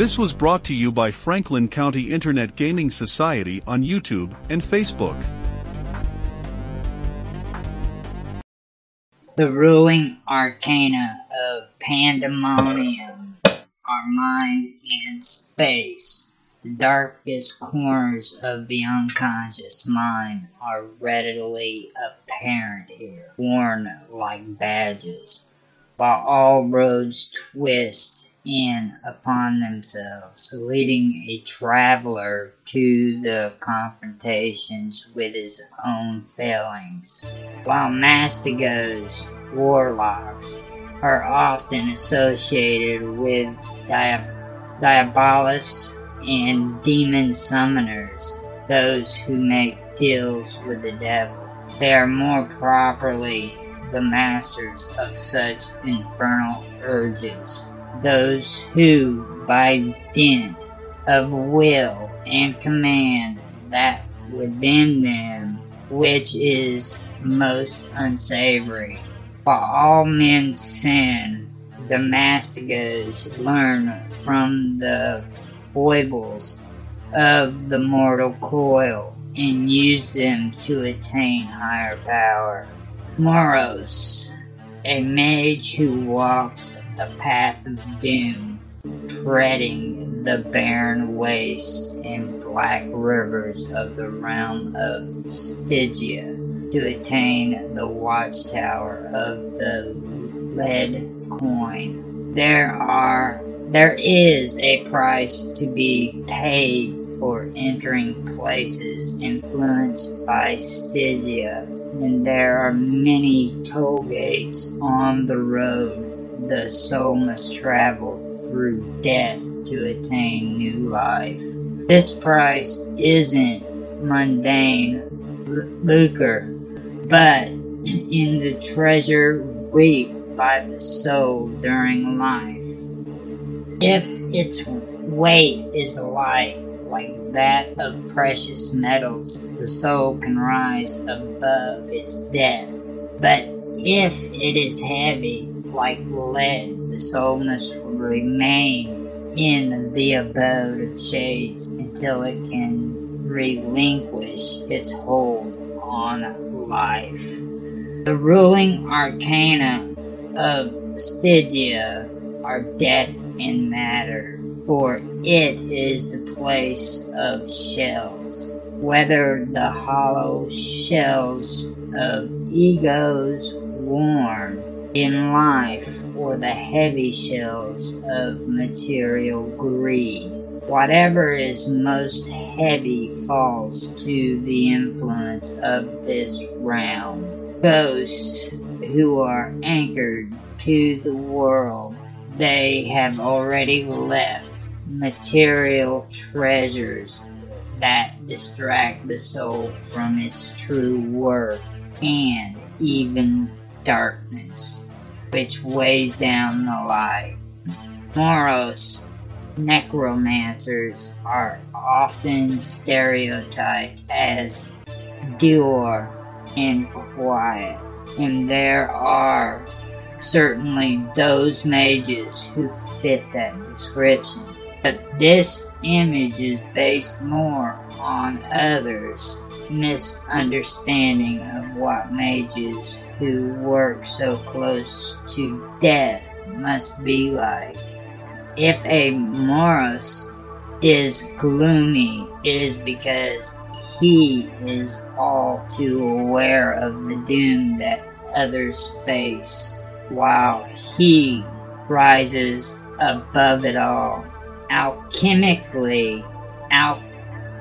This was brought to you by Franklin County Internet Gaming Society on YouTube and Facebook. The ruling arcana of pandemonium are mind and space. The darkest corners of the unconscious mind are readily apparent here, worn like badges, while all roads twist in upon themselves, leading a traveler to the confrontations with his own failings. While mastigos, warlocks, are often associated with diab- diabolists and demon summoners, those who make deals with the devil. They are more properly the masters of such infernal urges, those who, by dint of will and command that within them which is most unsavory. While all men sin, the mastigos learn from the foibles of the mortal coil and use them to attain higher power. Moros, a mage who walks the path of doom, treading the barren wastes and black rivers of the realm of Stygia to attain the watchtower of the lead coin. There are there is a price to be paid for entering places influenced by Stygia, and there are many toll gates on the road the soul must travel through death to attain new life. This price isn't mundane lucre, but in the treasure reaped by the soul during life. If its weight is light, like that of precious metals, the soul can rise above its death. But if it is heavy, like lead, the soul must remain in the abode of shades until it can relinquish its hold on life. The ruling arcana of Stygia are death and matter, for it is the place of shells, whether the hollow shells of egos worn in life or the heavy shells of material greed. Whatever is most heavy falls to the influence of this realm. Ghosts who are anchored to the world they have already left material treasures that distract the soul from its true work and even darkness, which weighs down the light. Moros necromancers are often stereotyped as dour and quiet, and there are certainly those mages who fit that description. But this image is based more on others' misunderstanding of what mages who work so close to death must be like. If a Moros is gloomy, it is because he is all too aware of the doom that others face while he rises above it all, alchemically out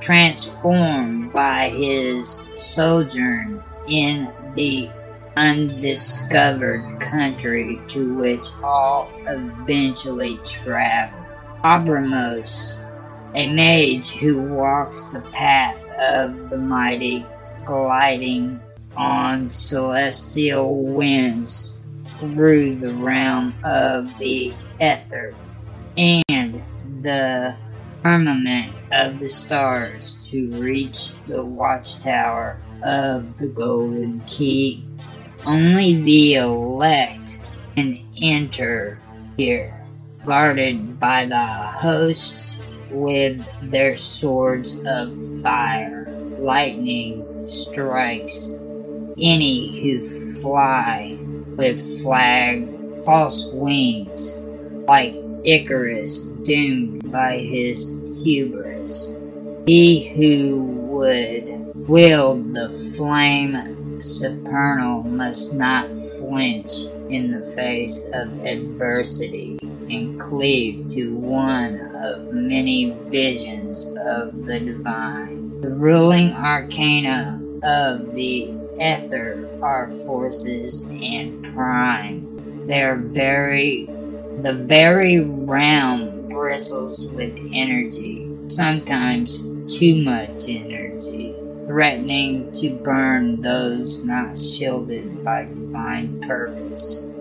transformed by his sojourn in the undiscovered country to which all eventually travel. Obrimos, a mage who walks the path of the mighty, gliding on celestial winds through the realm of the ether and the firmament of the stars to reach the watchtower of the golden key. Only the elect can enter here. guarded by the hosts with their swords of fire. Lightning strikes any who fly with flag false wings, like Icarus doomed by his hubris. He who would wield the flame supernal must not flinch in the face of adversity and cleave to one of many visions of the divine. The ruling arcana of the ether are forces and prime. They are very, the very realm bristles with energy, sometimes too much energy, threatening to burn those not shielded by divine purpose.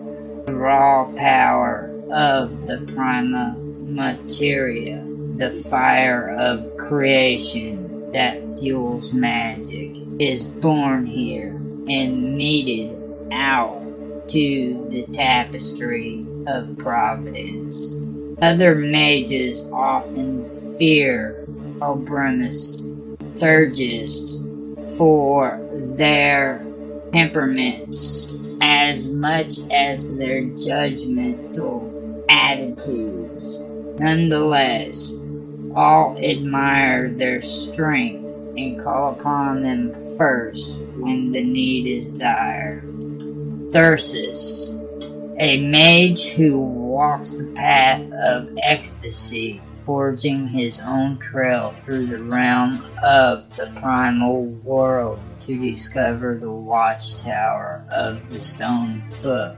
The raw power of the prima materia, the fire of creation that fuels magic, is born here and meted out to the tapestry of providence. Other mages often fear Obrimos Theurgist for their temperaments as much as their judgmental attitudes. Nonetheless, all admire their strength and call upon them first when the need is dire. Thyrsus, a mage who walks the path of ecstasy, forging his own trail through the realm of the primal world to discover the watchtower of the stone book.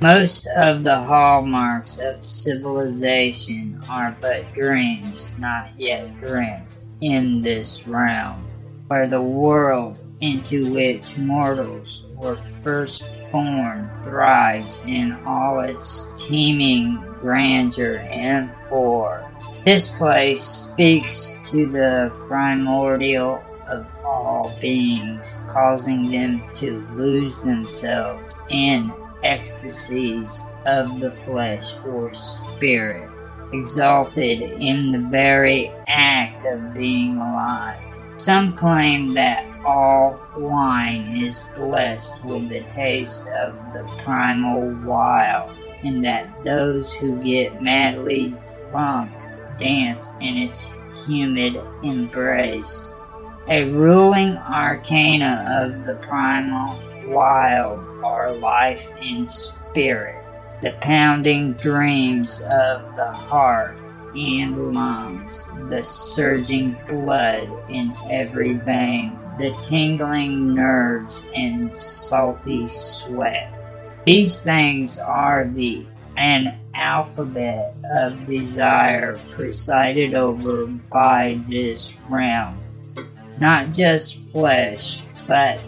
Most of the hallmarks of civilization are but dreams not yet dreamt in this realm, where the world into which mortals were first born thrives in all its teeming grandeur and horror. This place speaks to the primordial of all beings, causing them to lose themselves in ecstasies of the flesh or spirit, exalted in the very act of being alive. Some claim that all wine is blessed with the taste of the primal wild, and that those who get madly drunk dance in its humid embrace. A ruling arcana of the primal wild are life and spirit, the pounding dreams of the heart and lungs, the surging blood in every vein, the tingling nerves and salty sweat. These things are the an alphabet of desire presided over by this realm. Not just flesh, but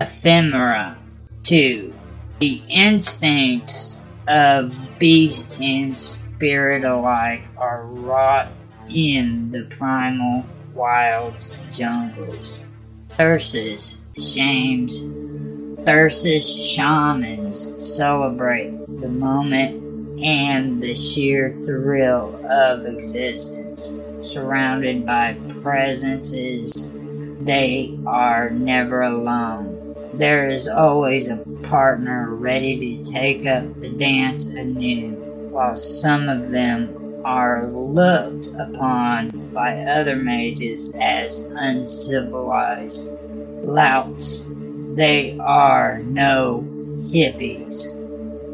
ephemera too. The instincts of beast and spirit alike are wrought in the primal wilds jungles. Thyrsus shames Thyrsus shamans celebrate the moment and the sheer thrill of existence. Surrounded by presences, they are never alone. There is always a partner ready to take up the dance anew, while some of them are looked upon by other mages as uncivilized louts. They are no hippies.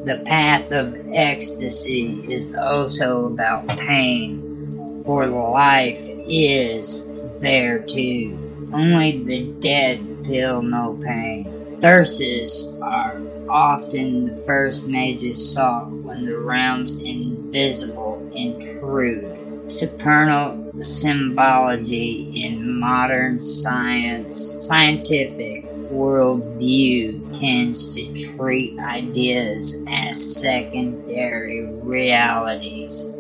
The path of ecstasy is also about pain, for life is there too. Only the dead feel no pain. Thyrsus are often the first mages sought when the realm's invisible intrude. Supernal symbology in modern science, scientific worldview tends to treat ideas as secondary realities,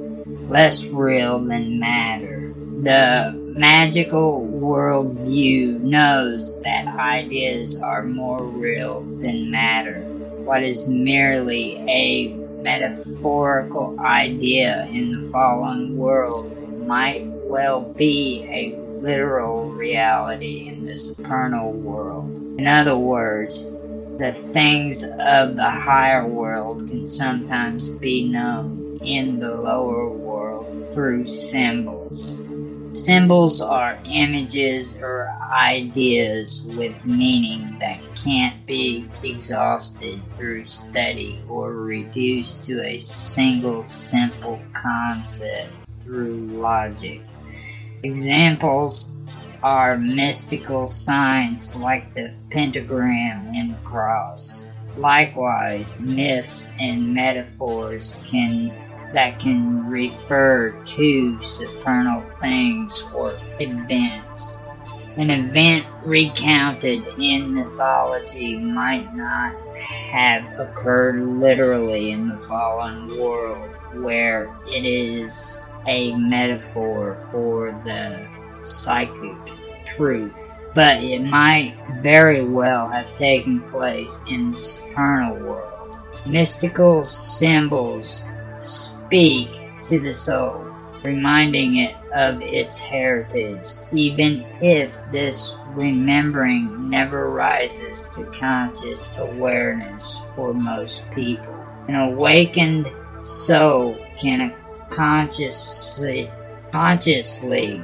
less real than matter. The magical worldview knows that ideas are more real than matter. What is merely a metaphorical idea in the fallen world might well be a literal reality in the supernal world. In other words, the things of the higher world can sometimes be known in the lower world through symbols. Symbols are images or ideas with meaning that can't be exhausted through study or reduced to a single simple concept through logic. Examples are mystical signs like the pentagram and the cross. Likewise, myths and metaphors can that can refer to supernal things or events. An event recounted in mythology might not have occurred literally in the fallen world, where it is a metaphor for the psychic truth, but it might very well have taken place in the supernal world. Mystical symbols speak to the soul, reminding it of its heritage, even if this remembering never rises to conscious awareness for most people. An awakened soul can consciously, consciously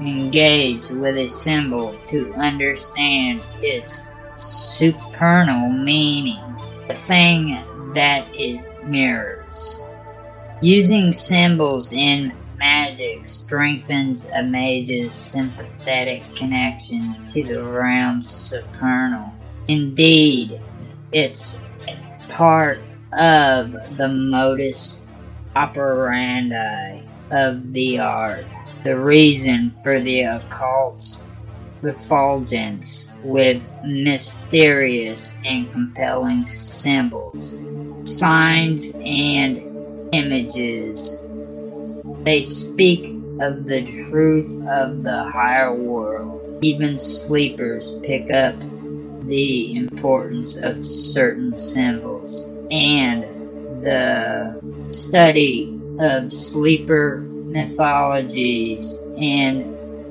engage with a symbol to understand its supernal meaning, the thing that it mirrors. Using symbols in magic strengthens a mage's sympathetic connection to the realm's supernal. Indeed, it's part of the modus operandi of the art, the reason for the occult's effulgence with mysterious and compelling symbols, signs, and images. They speak of the truth of the higher world. Even sleepers pick up the importance of certain symbols, and the study of sleeper mythologies and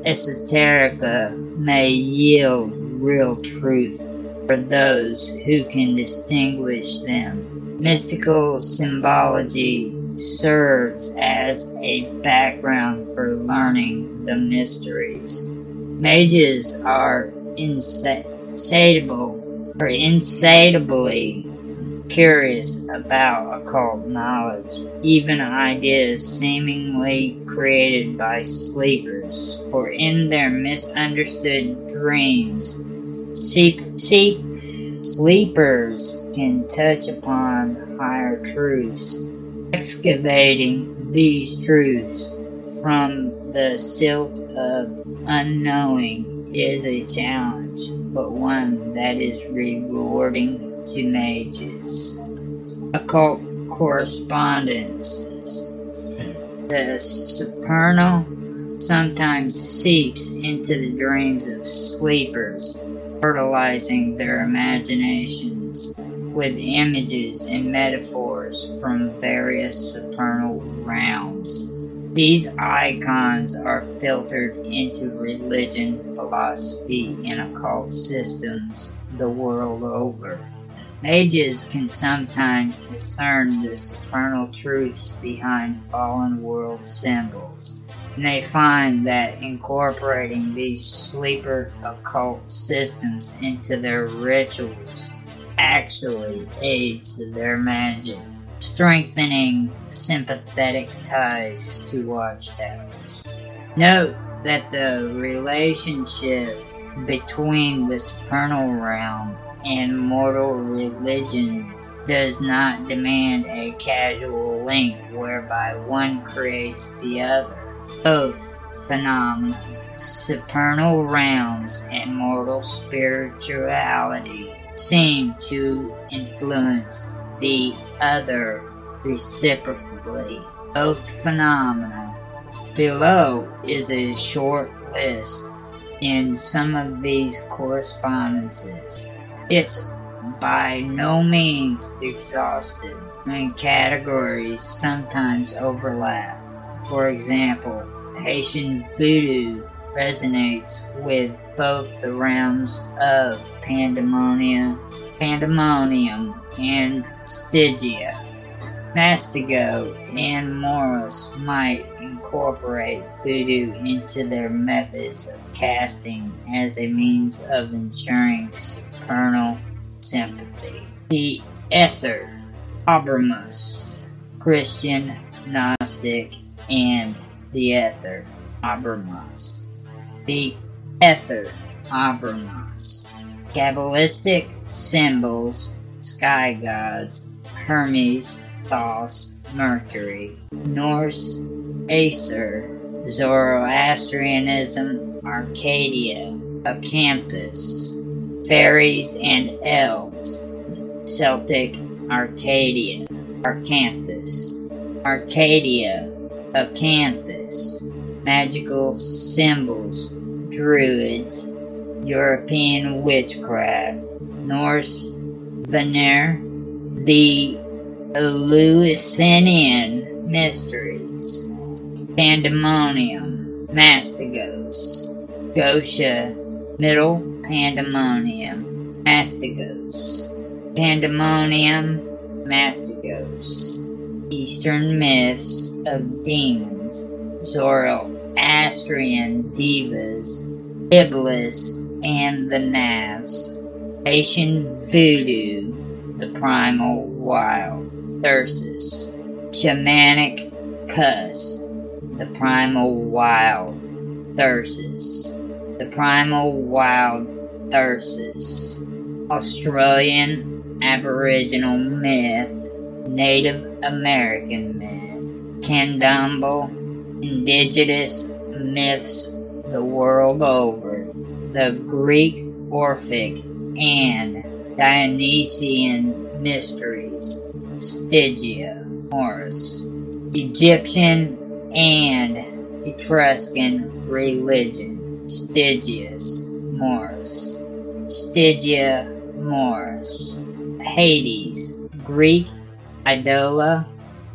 esoterica may yield real truth for those who can distinguish them mystical symbology serves as a background for learning the mysteries. Mages are insatiable or insatiably curious about occult knowledge, even ideas seemingly created by sleepers, for in their misunderstood dreams, seek, seek Sleepers can touch upon higher truths. Excavating these truths from the silt of unknowing is a challenge, but one that is rewarding to mages. Occult correspondences. The supernal sometimes seeps into the dreams of sleepers fertilizing their imaginations with images and metaphors from various supernal realms. These icons are filtered into religion, philosophy, and occult systems the world over. Mages can sometimes discern the supernal truths behind fallen world symbols and they find that incorporating these sleeper occult systems into their rituals actually aids their magic, strengthening sympathetic ties to watchtowers. Note that the relationship between the supernal realm and mortal religion does not demand a casual link whereby one creates the other. Both phenomena, supernal realms and mortal spirituality, seem to influence the other reciprocally. Both phenomena. Below is a short list in some of these correspondences. It's by no means exhaustive, and categories sometimes overlap. For example, Haitian voodoo resonates with both the realms of pandemonium, pandemonium and stygia. Mastigo and Moros might incorporate voodoo into their methods of casting as a means of ensuring supernal sympathy. The Ether, Obrimos, Christian, Gnostic, and the Ether, Obrimos. The Ether, Obrimos. Kabbalistic symbols, sky gods, Hermes, Thoth, Mercury, Norse, Aesir, Zoroastrianism, Arcadia, Acanthus, fairies and elves, Celtic, Arcadia, Acanthus, Arcadia, Acanthus, magical symbols, Druids, European witchcraft, Norse Vanir, the Eleusinian mysteries, Pandemonium, Mastigos, Goetia, Middle Pandemonium, Mastigos, Pandemonium, Mastigos, Eastern myths of demons, Zoroastrian daevas, Iblis, and the Navs, Haitian voodoo, the primal wild. Thyrsus, Shamanic Cuss, the Primal Wild Thyrsus, the Primal Wild Thyrsus, Australian Aboriginal Myth, Native American Myth, Candomblé, Indigenous Myths the world over, the Greek Orphic and Dionysian Mysteries, Stygia, Moros, Egyptian and Etruscan religion, Stygius, Moros, Stygia, Morris, Hades, Greek Idola,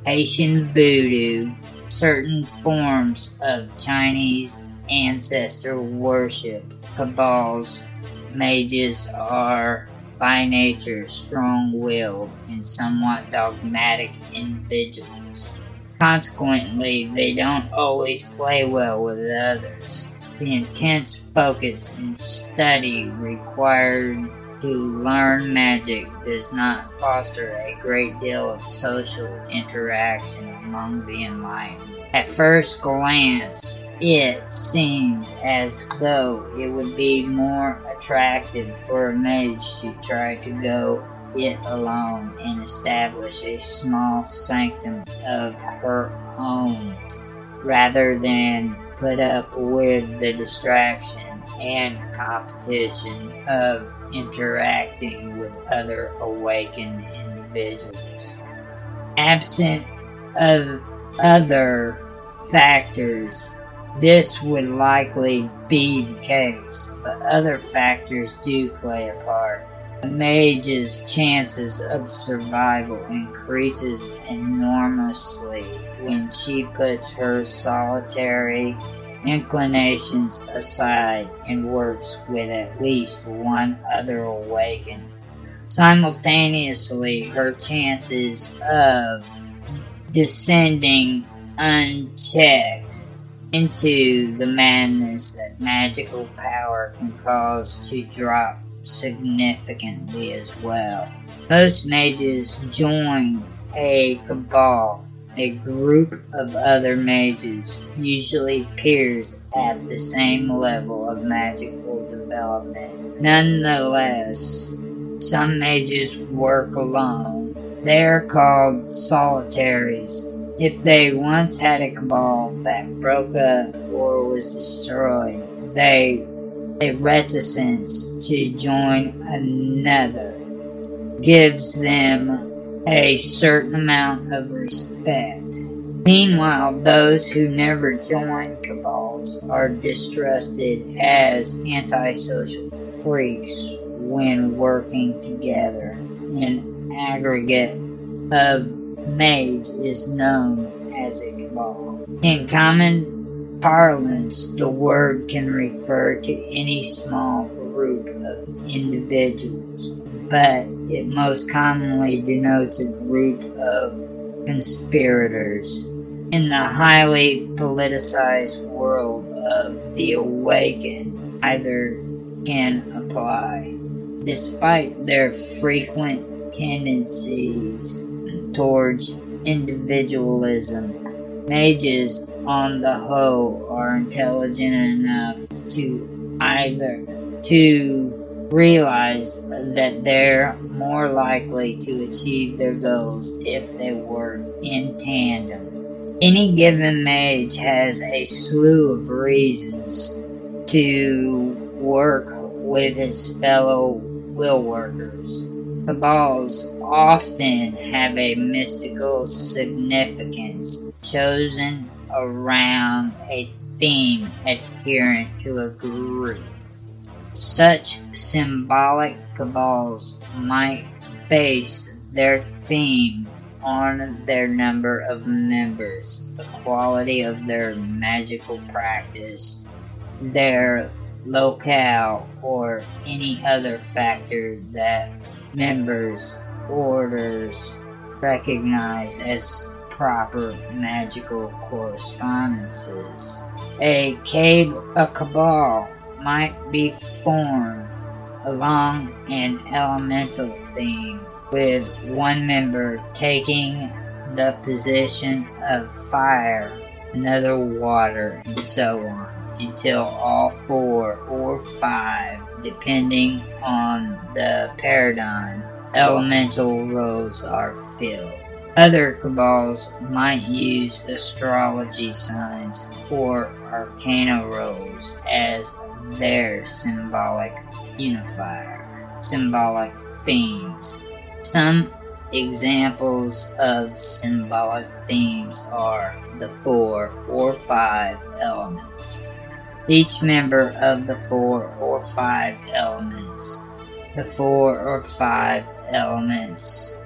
Haitian voodoo, certain forms of Chinese ancestor worship, cabals, mages are by nature strong-willed and somewhat dogmatic individuals. Consequently, they don't always play well with others. The intense focus and study required to learn magic does not foster a great deal of social interaction among the enlightened. At first glance, it seems as though it would be more attractive for a mage to try to go it alone and establish a small sanctum of her own rather than put up with the distraction and competition of interacting with other awakened individuals. Absent of other factors, this would likely be the case, but other factors do play a part. A mage's chances of survival increases enormously when she puts her solitary inclinations aside and works with at least one other awakened. Simultaneously, her chances of descending unchecked into the madness that magical power can cause to drop significantly as well. Most mages join a cabal, a group of other mages, usually peers at the same level of magical development. Nonetheless, some mages work alone. They are called solitaries. If they once had a cabal that broke up or was destroyed, they a reticence to join another gives them a certain amount of respect. Meanwhile, those who never join cabals are distrusted as antisocial freaks when working together in aggregate of mage is known as a cabal. In common parlance, the word can refer to any small group of individuals, but it most commonly denotes a group of conspirators. In the highly politicized world of the awakened, either can apply. Despite their frequent tendencies towards individualism, mages on the whole are intelligent enough to either to realize that they're more likely to achieve their goals if they work in tandem. Any given mage has a slew of reasons to work with his fellow will workers. Cabals often have a mystical significance chosen around a theme adherent to a group. Such symbolic cabals might base their theme on their number of members, the quality of their magical practice, their locale, or any other factor that members' orders recognize as proper magical correspondences. A, cab- a cabal might be formed along an elemental theme, with one member taking the position of fire, another water, and so on, until all four or five, depending on the paradigm, elemental roles are filled. Other cabals might use astrology signs or arcana roles as their symbolic unifier, symbolic themes. Some examples of symbolic themes are the four or five elements. Each member of the four or five elements. The four or five elements.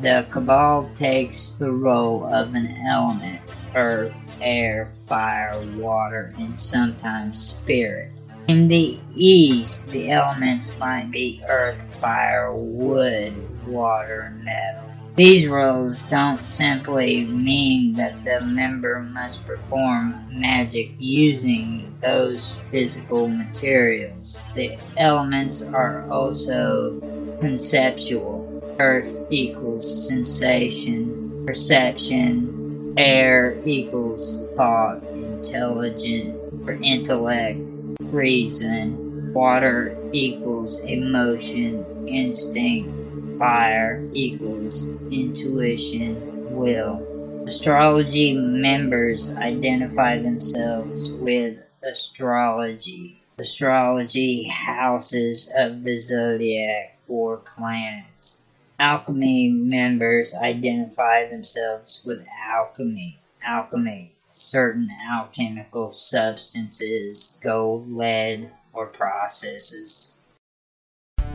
The Cabal takes the role of an element earth, air, fire, water, and sometimes spirit. In the east, the elements might be earth, fire, wood, water, metal. These roles don't simply mean that the member must perform magic using those physical materials. The elements are also conceptual. Earth equals sensation, perception, air equals thought, intelligent, or intellect, reason, water equals emotion, instinct, fire equals intuition, will. Astrology members identify themselves with astrology. Astrology houses of the zodiac or planets. Alchemy members identify themselves with alchemy. Alchemy certain alchemical substances, gold, lead, or processes.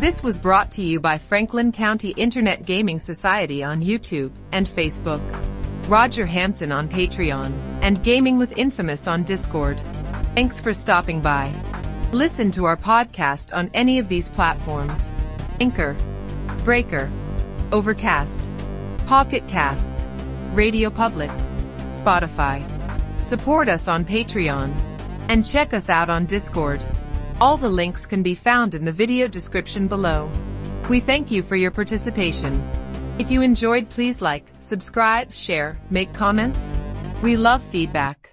This was brought to you by Franklin County Internet Gaming Society on YouTube and Facebook, Roger Hanson on Patreon, and Gaming with Infamous on Discord. Thanks for stopping by. Listen to our podcast on any of these platforms Anchor, Breaker, Overcast, Pocket Casts, Radio Public, Spotify. Support us on Patreon. And check us out on Discord. All the links can be found in the video description below. We thank you for your participation. If you enjoyed, please like, subscribe, share, make comments. We love feedback.